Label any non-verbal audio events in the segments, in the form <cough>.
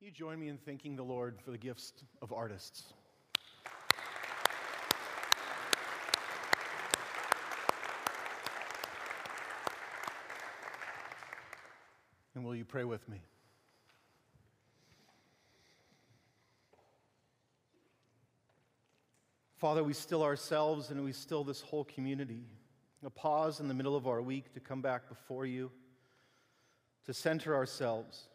You join me in thanking the Lord for the gifts of artists. And will you pray with me? Father, we still ourselves and we still this whole community. A pause in the middle of our week to come back before you, to center ourselves,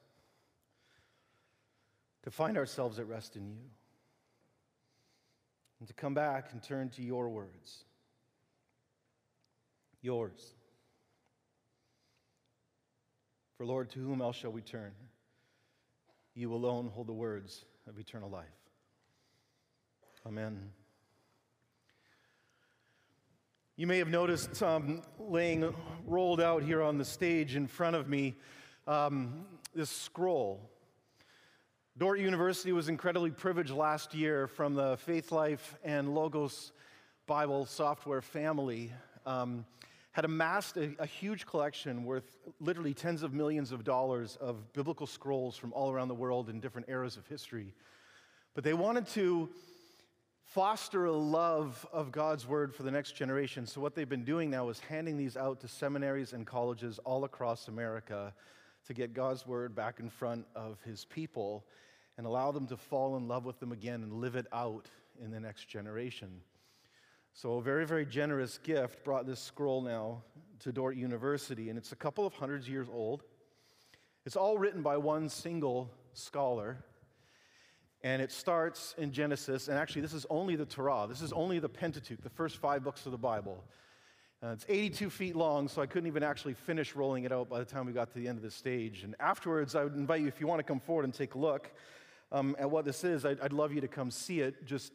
to find ourselves at rest in you, and to come back and turn to your words. Yours. For Lord, to whom else shall we turn? You alone hold the words of eternal life. Amen. You may have noticed um, laying rolled out here on the stage in front of me um, this scroll. Dordt University was incredibly privileged last year from the Faithlife and Logos Bible software family. Um, had amassed a, a, huge collection worth literally tens of millions of dollars of biblical scrolls from all around the world in different eras of history. But they wanted to foster a love of God's word for the next generation. So, what they've been doing now is handing these out to seminaries and colleges all across America to get God's word back in front of his people and allow them to fall in love with them again and live it out in the next generation. So, a very, very generous gift brought this scroll now to Dordt University, and it's a couple of hundreds years old. It's all written by one single scholar, and it starts in Genesis, and actually, this is only the Torah. This is only the Pentateuch, the first five books of the Bible. Uh, it's 82 feet long, so I couldn't even actually finish rolling it out by the time we got to the end of the stage. And afterwards, I would invite you, if you want to come forward and take a look um, at what this is, I'd, I'd love you to come see it. Just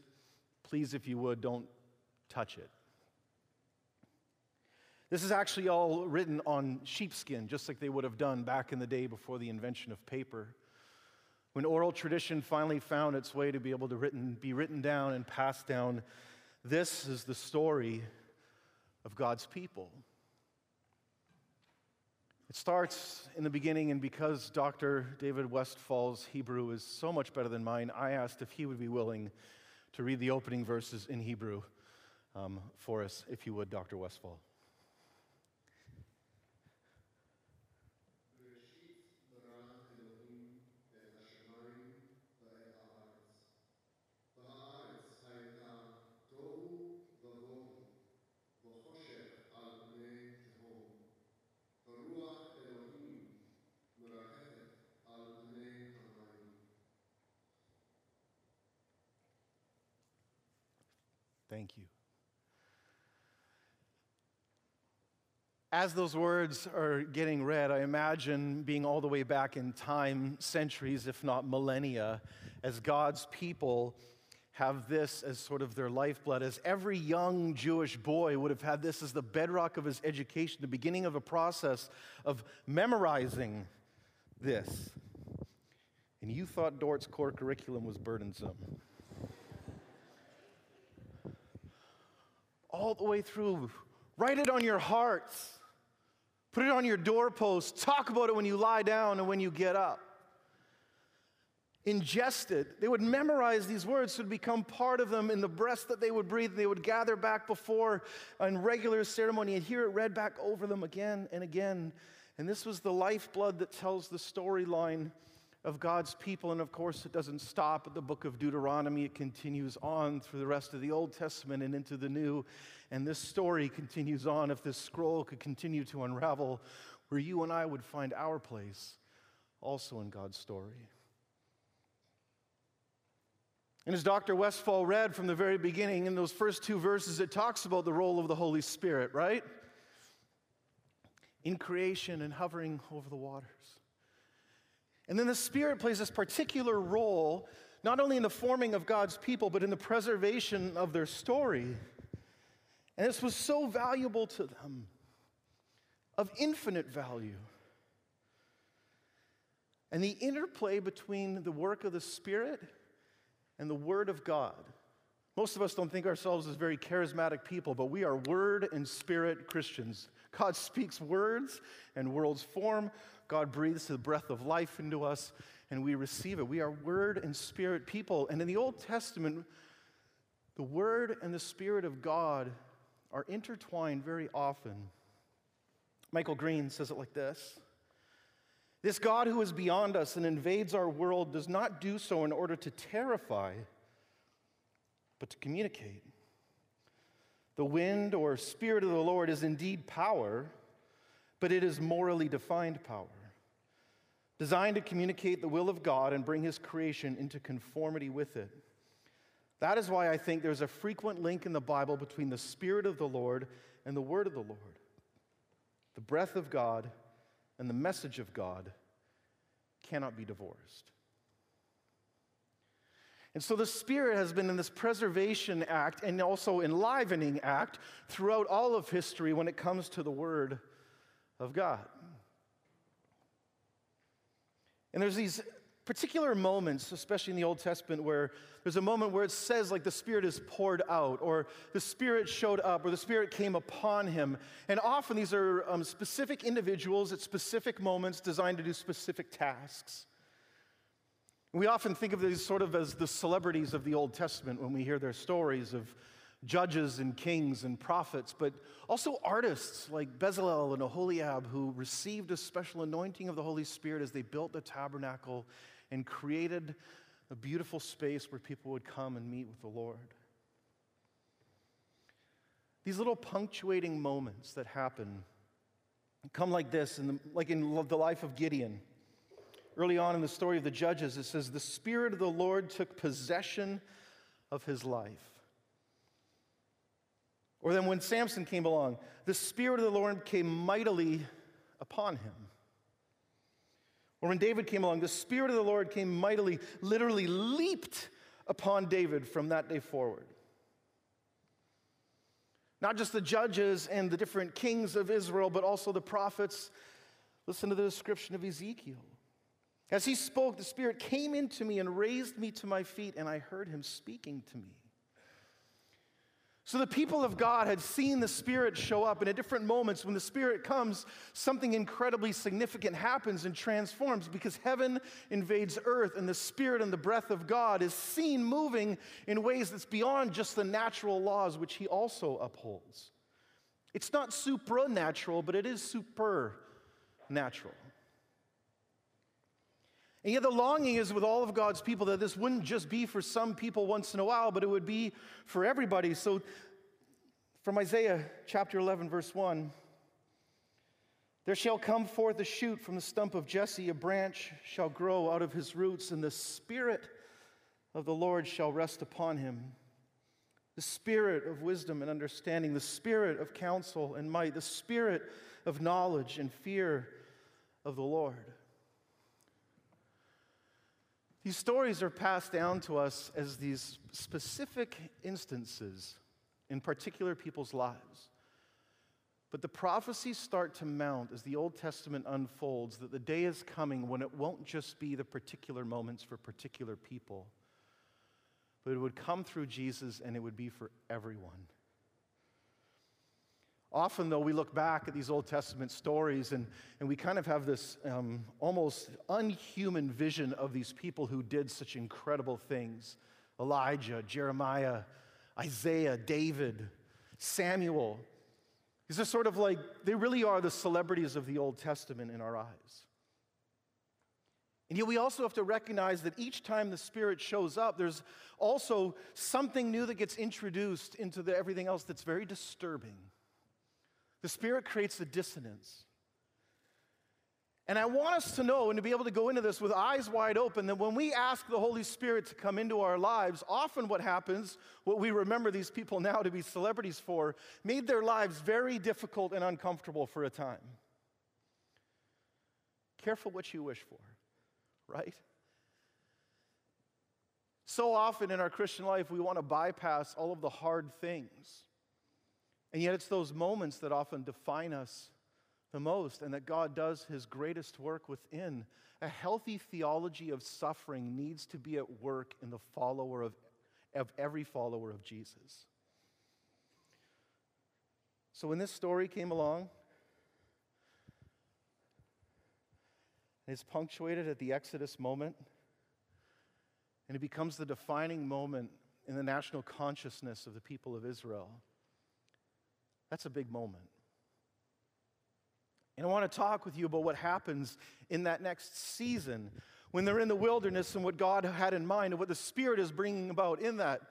please, if you would, don't touch it. This is actually all written on sheepskin, just like they would have done back in the day before the invention of paper. When oral tradition finally found its way to be able to written, be written down and passed down, this is the story of God's people. It starts in the beginning, and because Dr. David Westfall's Hebrew is so much better than mine, I asked if he would be willing to read the opening verses in Hebrew um, for us, if you would, Dr. Westfall. Thank you. As those words are getting read, I imagine being all the way back in time, centuries, if not millennia, as God's people have this as sort of their lifeblood, as every young Jewish boy would have had this as the bedrock of his education, the beginning of a process of memorizing this. And you thought Dordt's core curriculum was burdensome. All the way through. Write it on your hearts. Put it on your doorpost. Talk about it when you lie down and when you get up. Ingest it. They would memorize these words would become part of them in the breaths that they would breathe. They would gather back before in regular ceremony and hear it read back over them again and again. And this was the lifeblood that tells the storyline of God's people. And of course, it doesn't stop at the book of Deuteronomy, it continues on through the rest of the Old Testament and into the New. And this story continues on. If this scroll could continue to unravel, where you and I would find our place also in God's story. And as Dr. Westfall read from the very beginning, in those first two verses, it talks about the role of the Holy Spirit, right? In creation and hovering over the waters. And then the Spirit plays this particular role, not only in the forming of God's people, but in the preservation of their story. And this was so valuable to them, of infinite value. And the interplay between the work of the Spirit and the Word of God. Most of us don't think ourselves as very charismatic people, but we are Word and Spirit Christians. God <laughs> speaks words and worlds form. God breathes the breath of life into us, and we receive it. We are Word and Spirit people. And in the Old Testament, the Word and the Spirit of God are intertwined very often. Michael Green says it like this This God who is beyond us and invades our world does not do so in order to terrify, but to communicate. The wind or Spirit of the Lord is indeed power, but it is morally defined power, designed to communicate the will of God and bring His creation into conformity with it. That is why I think there's a frequent link in the Bible between the Spirit of the Lord and the Word of the Lord. The breath of God and the message of God cannot be divorced. And so the Spirit has been in this preservation act and also enlivening act throughout all of history when it comes to the Word of God. And there's these particular moments, especially in the Old Testament, where there's a moment where it says, like, the Spirit is poured out, or the Spirit showed up, or the Spirit came upon him. And often these are um, specific individuals at specific moments designed to do specific tasks. We often think of these sort of as the celebrities of the Old Testament when we hear their stories of judges and kings and prophets, but also artists like Bezalel and Aholiab who received a special anointing of the Holy Spirit as they built the tabernacle and created a beautiful space where people would come and meet with the Lord. These little punctuating moments that happen come like this, in the, like in the life of Gideon. Early on in the story of the Judges, it says, The Spirit of the Lord took possession of his life. Or then when Samson came along, the Spirit of the Lord came mightily upon him. Or when David came along, the Spirit of the Lord came mightily, literally leaped upon David from that day forward. Not just the judges and the different kings of Israel, but also the prophets. Listen to the description of Ezekiel. As he spoke, the Spirit came into me and raised me to my feet, and I heard him speaking to me. So the people of God had seen the Spirit show up, and at different moments, when the Spirit comes, something incredibly significant happens and transforms because heaven invades earth, and the Spirit and the breath of God is seen moving in ways that's beyond just the natural laws which He also upholds. It's not supernatural, but it is supernatural. And yet, the longing is with all of God's people that this wouldn't just be for some people once in a while, but it would be for everybody. So, from Isaiah chapter 11, verse 1 There shall come forth a shoot from the stump of Jesse, a branch shall grow out of his roots, and the Spirit of the Lord shall rest upon him. The Spirit of wisdom and understanding, the Spirit of counsel and might, the Spirit of knowledge and fear of the Lord. These stories are passed down to us as these specific instances in particular people's lives. But the prophecies start to mount as the Old Testament unfolds that the day is coming when it won't just be the particular moments for particular people, but it would come through Jesus and it would be for everyone. Often, though, we look back at these Old Testament stories and, and we kind of have this um, almost unhuman vision of these people who did such incredible things Elijah, Jeremiah, Isaiah, David, Samuel. These are sort of like, they really are the celebrities of the Old Testament in our eyes. And yet, we also have to recognize that each time the Spirit shows up, there's also something new that gets introduced into the, everything else that's very disturbing. The Spirit creates the dissonance. And I want us to know and to be able to go into this with eyes wide open that when we ask the Holy Spirit to come into our lives, often what happens, what we remember these people now to be celebrities for, made their lives very difficult and uncomfortable for a time. Careful what you wish for, right? So often in our Christian life, we want to bypass all of the hard things. And yet, it's those moments that often define us the most, and that God does his greatest work within. A healthy theology of suffering needs to be at work in the follower of, of every follower of Jesus. So, when this story came along, it's punctuated at the Exodus moment. And it becomes the defining moment in the national consciousness of the people of Israel. That's a big moment. And I want to talk with you about what happens in that next season when they're in the wilderness and what God had in mind and what the Spirit is bringing about in that.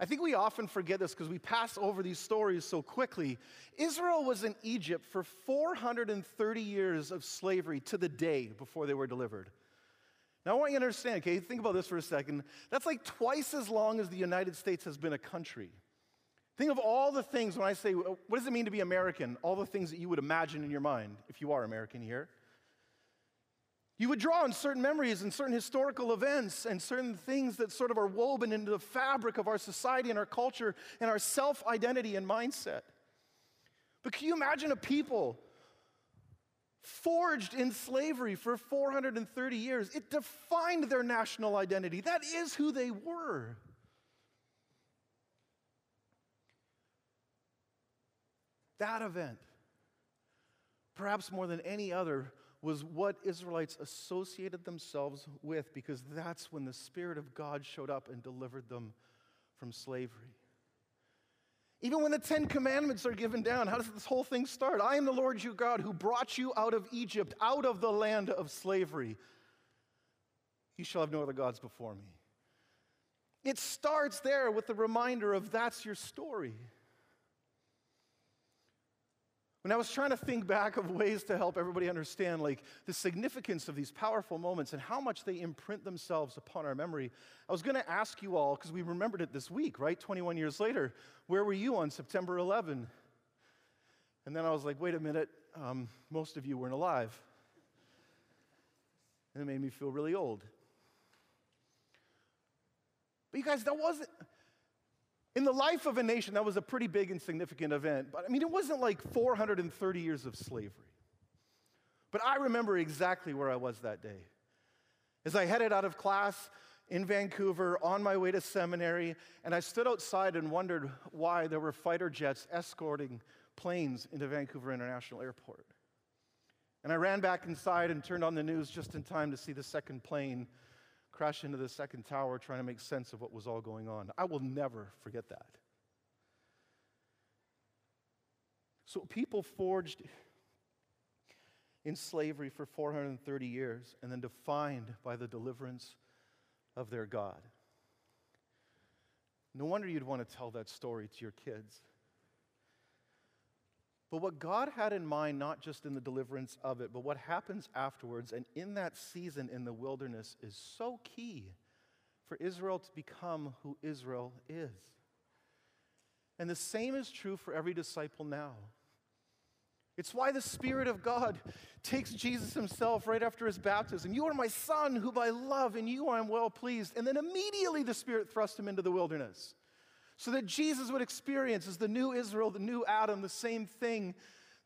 I think we often forget this because we pass over these stories so quickly. Israel was in Egypt for 430 years of slavery to the day before they were delivered. Now, I want you to understand, okay, think about this for a second. That's like twice as long as the United States has been a country. Think of all the things when I say, what does it mean to be American? All the things that you would imagine in your mind if you are American here. You would draw on certain memories and certain historical events and certain things that sort of are woven into the fabric of our society and our culture and our self identity and mindset. But can you imagine a people forged in slavery for 430 years? It defined their national identity. That is who they were. That event, perhaps more than any other, was what Israelites associated themselves with because that's when the Spirit of God showed up and delivered them from slavery. Even when the Ten Commandments are given down, how does this whole thing start? I am the Lord your God who brought you out of Egypt, out of the land of slavery. You shall have no other gods before me. It starts there with the reminder of that's your story. When I was trying to think back of ways to help everybody understand like the significance of these powerful moments and how much they imprint themselves upon our memory, I was going to ask you all because we remembered it this week, right? 21 years later, where were you on September 11? And then I was like, wait a minute, um, most of you weren't alive. And it made me feel really old. But you guys, that wasn't in the life of a nation, that was a pretty big and significant event. But I mean, it wasn't like 430 years of slavery. But I remember exactly where I was that day. As I headed out of class in Vancouver on my way to seminary, and I stood outside and wondered why there were fighter jets escorting planes into Vancouver International Airport. And I ran back inside and turned on the news just in time to see the second plane crash into the second tower trying to make sense of what was all going on. I will never forget that. So, people forged in slavery for 430 years and then defined by the deliverance of their God. No wonder you'd want to tell that story to your kids. But what God had in mind, not just in the deliverance of it, but what happens afterwards and in that season in the wilderness, is so key for Israel to become who Israel is. And the same is true for every disciple now. It's why the Spirit of God takes Jesus himself right after his baptism. You are my son, whom I love, and you I am well pleased. And then immediately the Spirit thrust him into the wilderness so that Jesus would experience as the new Israel, the new Adam, the same thing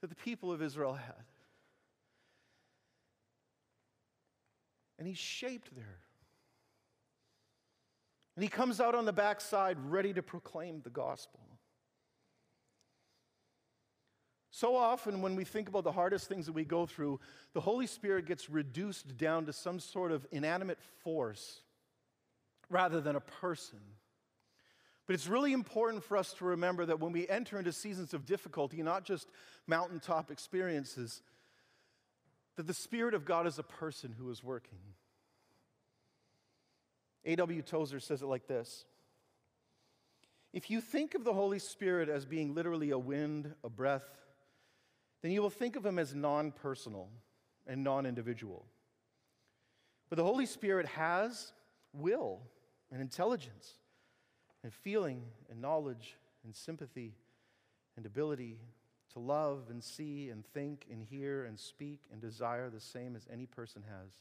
that the people of Israel had. And he's shaped there. And he comes out on the backside ready to proclaim the gospel. So often, when we think about the hardest things that we go through, the Holy Spirit gets reduced down to some sort of inanimate force rather than a person. But it's really important for us to remember that when we enter into seasons of difficulty, not just mountaintop experiences, that the Spirit of God is a person who is working. A.W. Tozer says it like this If you think of the Holy Spirit as being literally a wind, a breath, then you will think of him as non personal and non individual. But the Holy Spirit has will and intelligence and feeling and knowledge and sympathy and ability to love and see and think and hear and speak and desire the same as any person has.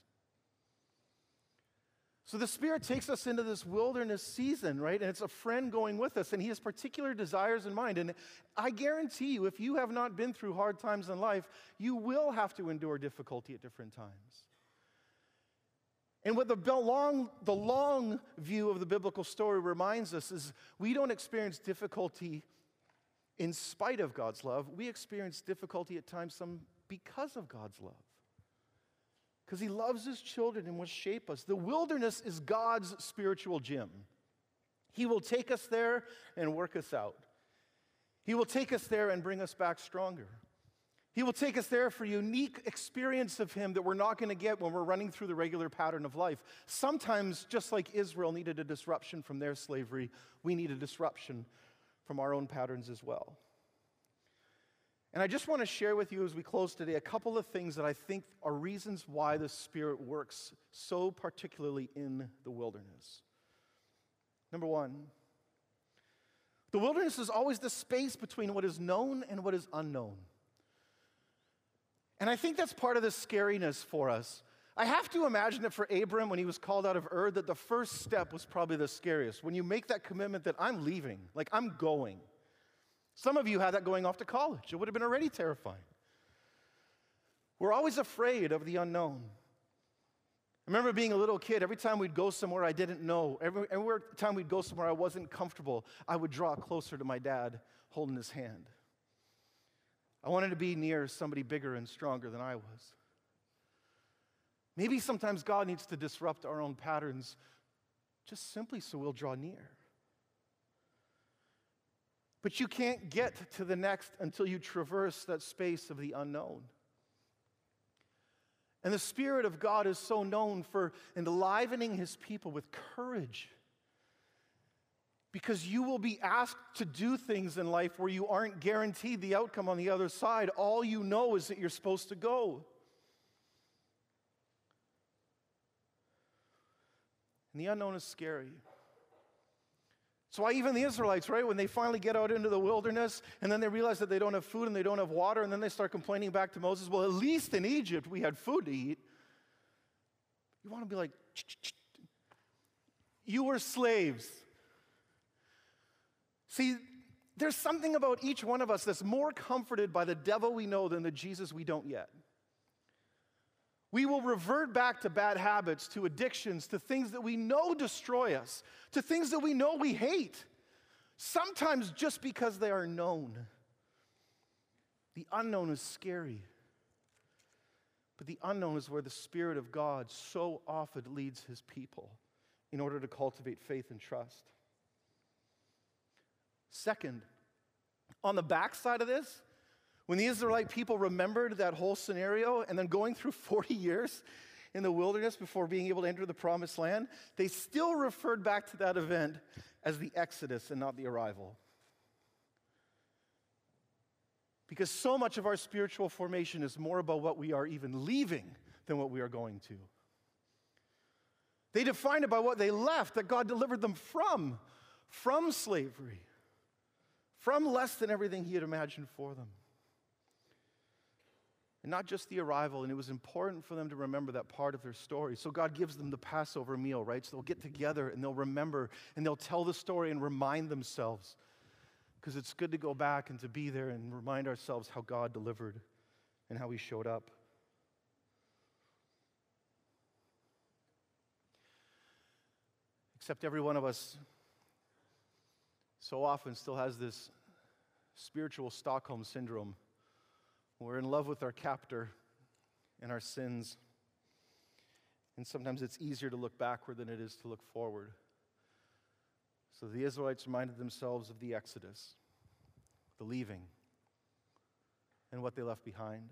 So the Spirit takes us into this wilderness season, right? And it's a friend going with us, and He has particular desires in mind. And I guarantee you, if you have not been through hard times in life, you will have to endure difficulty at different times. And what the long, the long view of the biblical story reminds us is we don't experience difficulty in spite of God's love. We experience difficulty at times some because of God's love. because He loves His children and will shape us. The wilderness is God's spiritual gym. He will take us there and work us out. He will take us there and bring us back stronger. He will take us there for unique experience of Him that we're not going to get when we're running through the regular pattern of life. Sometimes, just like Israel needed a disruption from their slavery, we need a disruption from our own patterns as well. And I just want to share with you as we close today a couple of things that I think are reasons why the Spirit works so particularly in the wilderness. Number one, the wilderness is always the space between what is known and what is unknown. And I think that's part of the scariness for us. I have to imagine that for Abram, when he was called out of Ur, that the first step was probably the scariest. When you make that commitment that I'm leaving, like I'm going. Some of you had that going off to college. It would have been already terrifying. We're always afraid of the unknown. I remember being a little kid, every time we'd go somewhere I didn't know, every, every time we'd go somewhere I wasn't comfortable, I would draw closer to my dad holding his hand. I wanted to be near somebody bigger and stronger than I was. Maybe sometimes God needs to disrupt our own patterns just simply so we'll draw near. But you can't get to the next until you traverse that space of the unknown. And the Spirit of God is so known for enlivening His people with courage because you will be asked to do things in life where you aren't guaranteed the outcome on the other side. All you know is that you're supposed to go. And the unknown is scary. So why even the Israelites, right, when they finally get out into the wilderness and then they realize that they don't have food and they don't have water, and then they start complaining back to Moses, well, at least in Egypt we had food to eat. You want to be like, you were slaves. See, there's something about each one of us that's more comforted by the devil we know than the Jesus we don't yet. We will revert back to bad habits, to addictions, to things that we know destroy us, to things that we know we hate, sometimes just because they are known. The unknown is scary. But the unknown is where the Spirit of God so often leads his people in order to cultivate faith and trust. Second, on the backside of this, when the Israelite people remembered that whole scenario and then going through <laughs> 40 years in the wilderness before being able to enter the promised land, they still referred back to that event as the Exodus and not the arrival. Because so much of our spiritual formation is more about what we are even leaving than what we are going to. They defined it by what they left, that God delivered them from, from slavery from less than everything he had imagined for them. And not just the arrival, and it was important for them to remember that part of their story. So God gives them the Passover meal, right? So they'll get together and they'll remember and they'll tell the story and remind themselves. Because it's good to go back and to be there and remind ourselves how God delivered and how he showed up. Except every one of us so often still has this spiritual Stockholm syndrome. We're in love with our captor and our sins. And sometimes it's easier to look backward than it is to look forward. So the Israelites reminded themselves of the Exodus, the leaving, and what they left behind.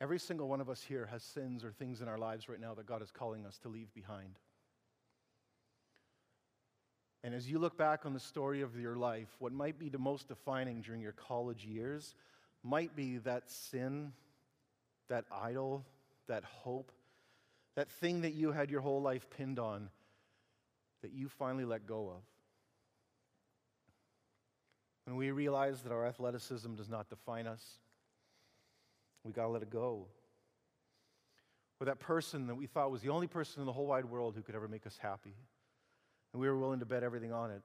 Every single one of us here has sins or things in our lives right now that God is calling us to leave behind. And as you look back on the story of your life, what might be the most defining during your college years might be that sin, that idol, that hope, that thing that you had your whole life pinned on that you finally let go of. When we realize that our athleticism does not define us, we got to let it go. Or that person that we thought was the only person in the whole wide world who could ever make us happy and we were willing to bet everything on it.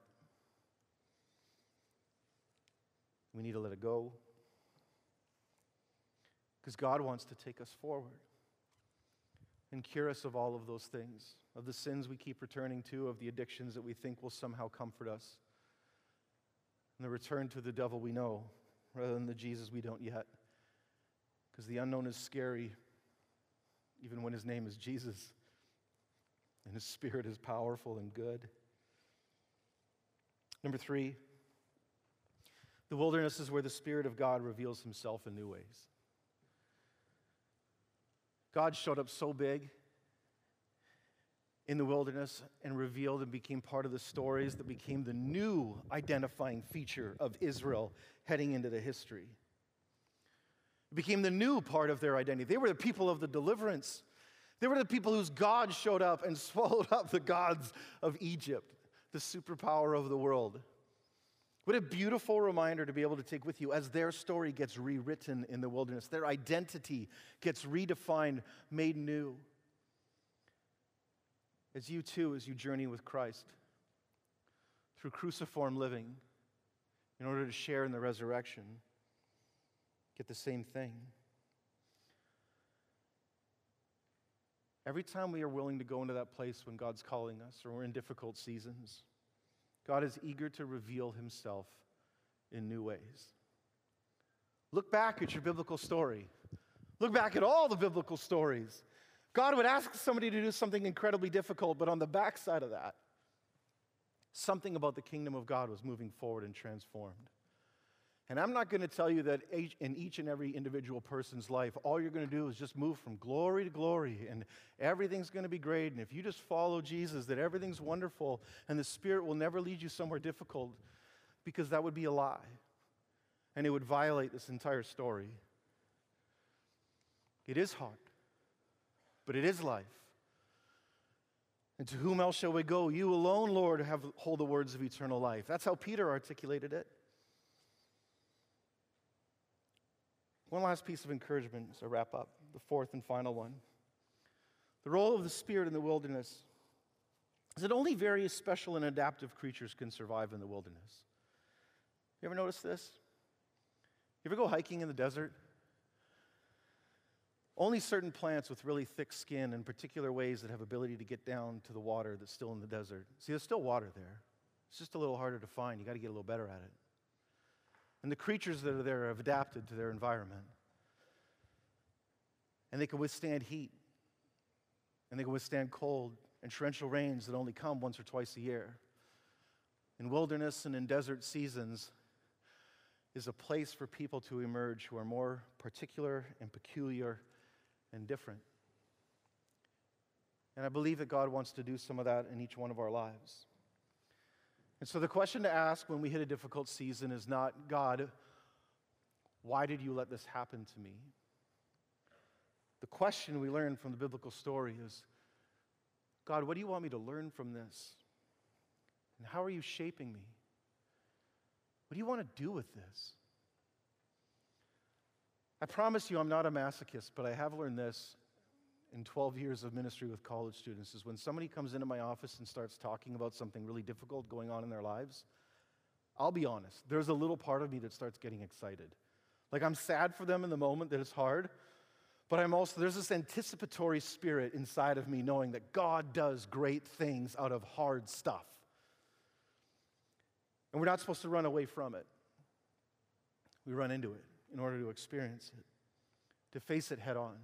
We need to let it go. Because God wants to take us forward and cure us of all of those things, of the sins we keep returning to, of the addictions that we think will somehow comfort us, and the return to the devil we know rather than the Jesus we don't yet. Because the unknown is scary, even when his name is Jesus, and his spirit is powerful and good. Number three, the wilderness is where the Spirit of God reveals himself in new ways. God showed up so big in the wilderness and revealed and became part of the stories that became the new identifying feature of Israel heading into the history. It became the new part of their identity. They were the people of the deliverance. They were the people whose God showed up and <laughs> swallowed up the gods of Egypt, the superpower of the world. What a beautiful reminder to be able to take with you as their story gets rewritten in the wilderness, their identity gets redefined, made new as you too, as you journey with Christ through cruciform living in order to share in the resurrection, get the same thing. Every time we are willing to go into that place when God's calling us or we're in difficult seasons, God is eager to reveal himself in new ways. Look back at your biblical story. Look back at all the biblical stories. God would ask somebody to do something incredibly difficult, but on the backside of that, something about the kingdom of God was moving forward and transformed. And I'm not going to tell you that in each and every individual person's life, all you're going to do is just move from glory to glory and everything's going to be great. And if you just follow Jesus, that everything's wonderful and the Spirit will never lead you somewhere difficult because that would be a lie. And it would violate this entire story. It is hard but it is life. And to whom else shall we go? You alone, Lord, have hold the words of eternal life. That's how Peter articulated it. One last piece of encouragement as I wrap up, the fourth and final one. The role of the Spirit in the wilderness is that only very special and adaptive creatures can survive in the wilderness. You ever notice this? You ever go hiking in the desert? Only certain plants with really thick skin and particular ways that have ability to get down to the water that's still in the desert. See, there's still water there. It's just a little harder to find. You got to get a little better at it. And the creatures that are there have adapted to their environment. And they can withstand heat. And they can withstand cold and torrential rains that only come once or twice a year. In wilderness and in desert seasons is a place for people to emerge who are more particular and peculiar and different. And I believe that God wants to do some of that in each one of our lives. And so the question to ask when we hit a difficult season is not, God, why did you let this happen to me? The question we learn from the biblical story is, God, what do you want me to learn from this? And how are you shaping me? What do you want to do with this? I promise you, I'm not a masochist, but I have learned this in 12 years of ministry with college students is when somebody comes into my office and starts talking about something really difficult going on in their lives, I'll be honest, there's a little part of me that starts getting excited. Like I'm sad for them in the moment that it's hard, but I'm also, there's this anticipatory spirit inside of me knowing that God does great things out of hard stuff. And we're not supposed to run away from it, we run into it in order to experience it, to face it head on.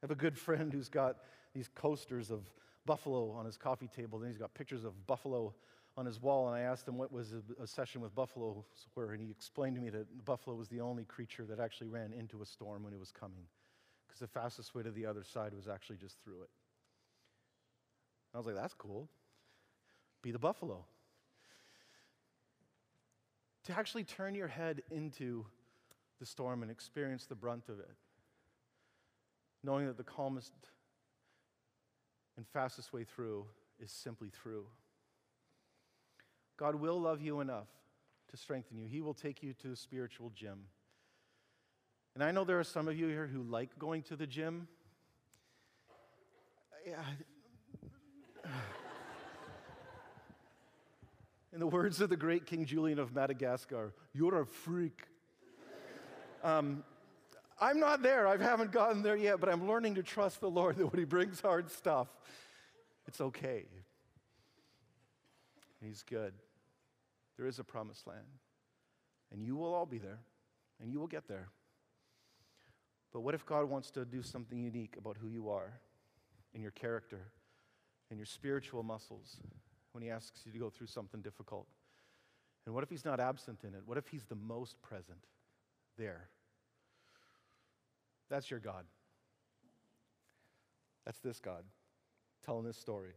I have a good friend who's got these coasters of buffalo on his coffee table, and he's got pictures of buffalo on his wall. And I asked him what was a, session with buffalo were, and he explained to me that the buffalo was the only creature that actually ran into a storm when it was coming, because the fastest way to the other side was actually just through it. I was like, that's cool. Be the buffalo to actually turn your head into the storm and experience the brunt of it, knowing that the calmest and fastest way through is simply through. God will love you enough to strengthen you. He will take you to a spiritual gym. And I know there are some of you here who like going to the gym. Yeah. <sighs> In the words of the great King Julien of Madagascar, you're a freak. Um, I'm not there. I haven't gotten there yet, but I'm learning to trust the Lord <laughs> that when He brings hard stuff, it's okay. He's good. There is a promised land, and you will all be there, and you will get there. But what if God wants to do something unique about who you are in your character in your spiritual muscles when He asks you to go through something difficult? And what if He's not absent in it? What if He's the most present there? That's your God. That's this God telling this story.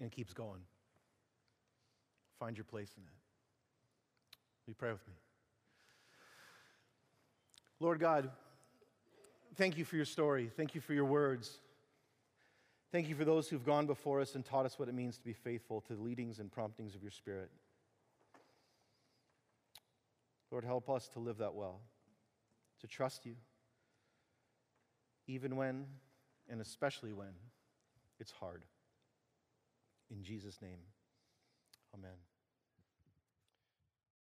And keeps going. Find your place in it. Will you pray with me? Lord God, thank you for your story. Thank you for your words. Thank you for those who've gone before us and taught us what it means to be faithful to the leadings and promptings of your Spirit. Lord, help us to live that well, to trust you, even when, and especially when, it's hard. In Jesus' name, amen.